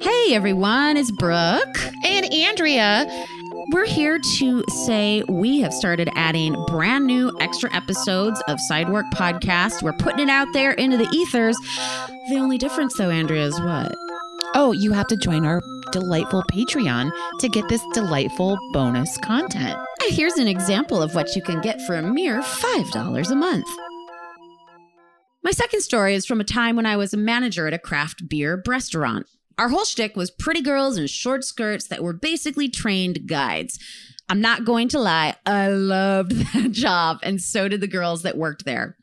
Hey everyone, it's Brooke. And Andrea. We're here to say we have started adding brand new extra episodes of Sidework Podcast. We're putting it out there into the ethers. The only difference, though, Andrea, is what? Oh, you have to join our delightful Patreon to get this delightful bonus content. Here's an example of what you can get for a mere $5 a month. My second story is from a time when I was a manager at a craft beer restaurant. Our whole shtick was pretty girls in short skirts that were basically trained guides. I'm not going to lie, I loved that job, and so did the girls that worked there.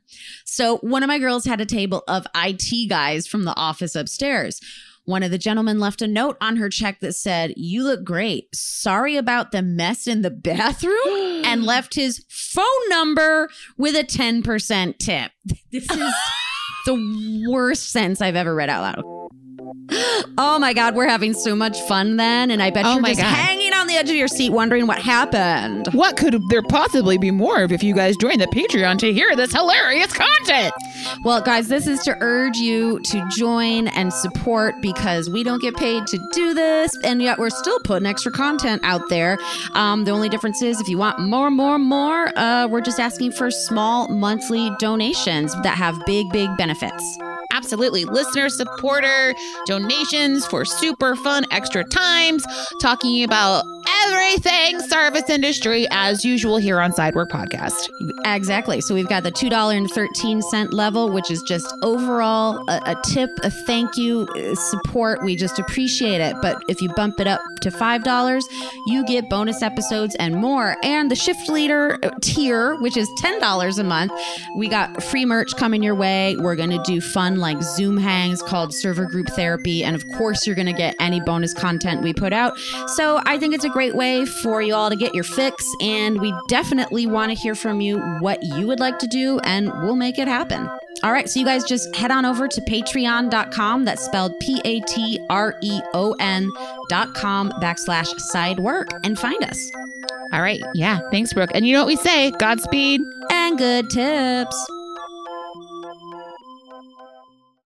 So, one of my girls had a table of IT guys from the office upstairs. One of the gentlemen left a note on her check that said, You look great. Sorry about the mess in the bathroom, and left his phone number with a 10% tip. This is the worst sentence I've ever read out loud. Oh my God, we're having so much fun then. And I bet Oh you're my just God. hanging on the edge of your seat wondering what happened. What could there possibly be more of if you guys join the Patreon to hear this hilarious content? Well, guys, this is to urge you to join and support because we don't get paid to do this, and yet we're still putting extra content out there. Um, the only difference is if you want more, more, more, uh, we're just asking for small monthly donations that have big, big benefits. Absolutely. Listener supporter donations for super fun extra times, talking about everything service industry as usual here on Sidework Podcast. Exactly. So we've got the $2.13 level, which is just overall a, a tip, a thank you, uh, support. We just appreciate it. But if you bump it up to $5, you get bonus episodes and more. And the shift leader uh, tier, which is $10 a month, we got free merch coming your way. We're going to do fun like Zoom hangs called server group therapy. And of course, you're going to get any bonus content we put out. So I think it's a great way for you all to get your fix. And we definitely want to hear from you what you would like to do, and we'll make it happen. All right, so you guys just head on over to patreon.com. That's spelled P A T R E O N dot com backslash side work and find us. All right. Yeah. Thanks, Brooke. And you know what we say Godspeed. And good tips.